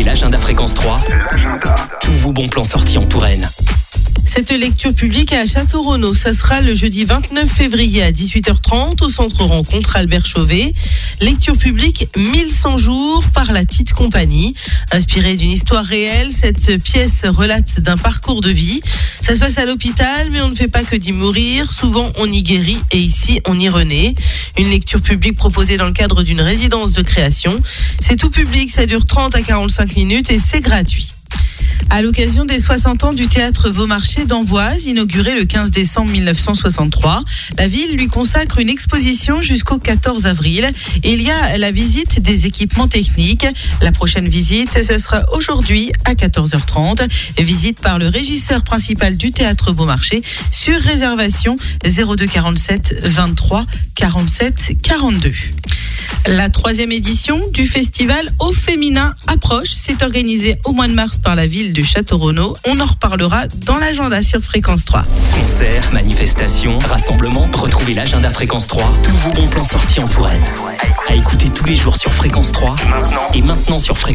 Retrouvez l'agenda Fréquence 3. Tous vos bons plans sortis en Touraine. Cette lecture publique est à Château-Renaud. Ça sera le jeudi 29 février à 18h30 au centre rencontre Albert Chauvet. Lecture publique 1100 jours par la Tite Compagnie. Inspirée d'une histoire réelle, cette pièce relate d'un parcours de vie. Ça se passe à l'hôpital, mais on ne fait pas que d'y mourir. Souvent, on y guérit et ici, on y renaît. Une lecture publique proposée dans le cadre d'une résidence de création. C'est tout public, ça dure 30 à 45 minutes et c'est gratuit. À l'occasion des 60 ans du théâtre Beaumarchais d'Amboise, inauguré le 15 décembre 1963, la ville lui consacre une exposition jusqu'au 14 avril. Il y a la visite des équipements techniques. La prochaine visite, ce sera aujourd'hui à 14h30. Visite par le régisseur principal du théâtre Beaumarchais sur réservation 02 47 23 47 42. La troisième édition du festival Au Féminin approche. C'est organisé au mois de mars par la ville de Château-Renaud. On en reparlera dans l'agenda sur Fréquence 3. Concerts, manifestations, rassemblements. Retrouvez l'agenda Fréquence 3. Tous vos bons plans sortis en Touraine. À écouter tous les jours sur Fréquence 3. Et maintenant sur Fréquence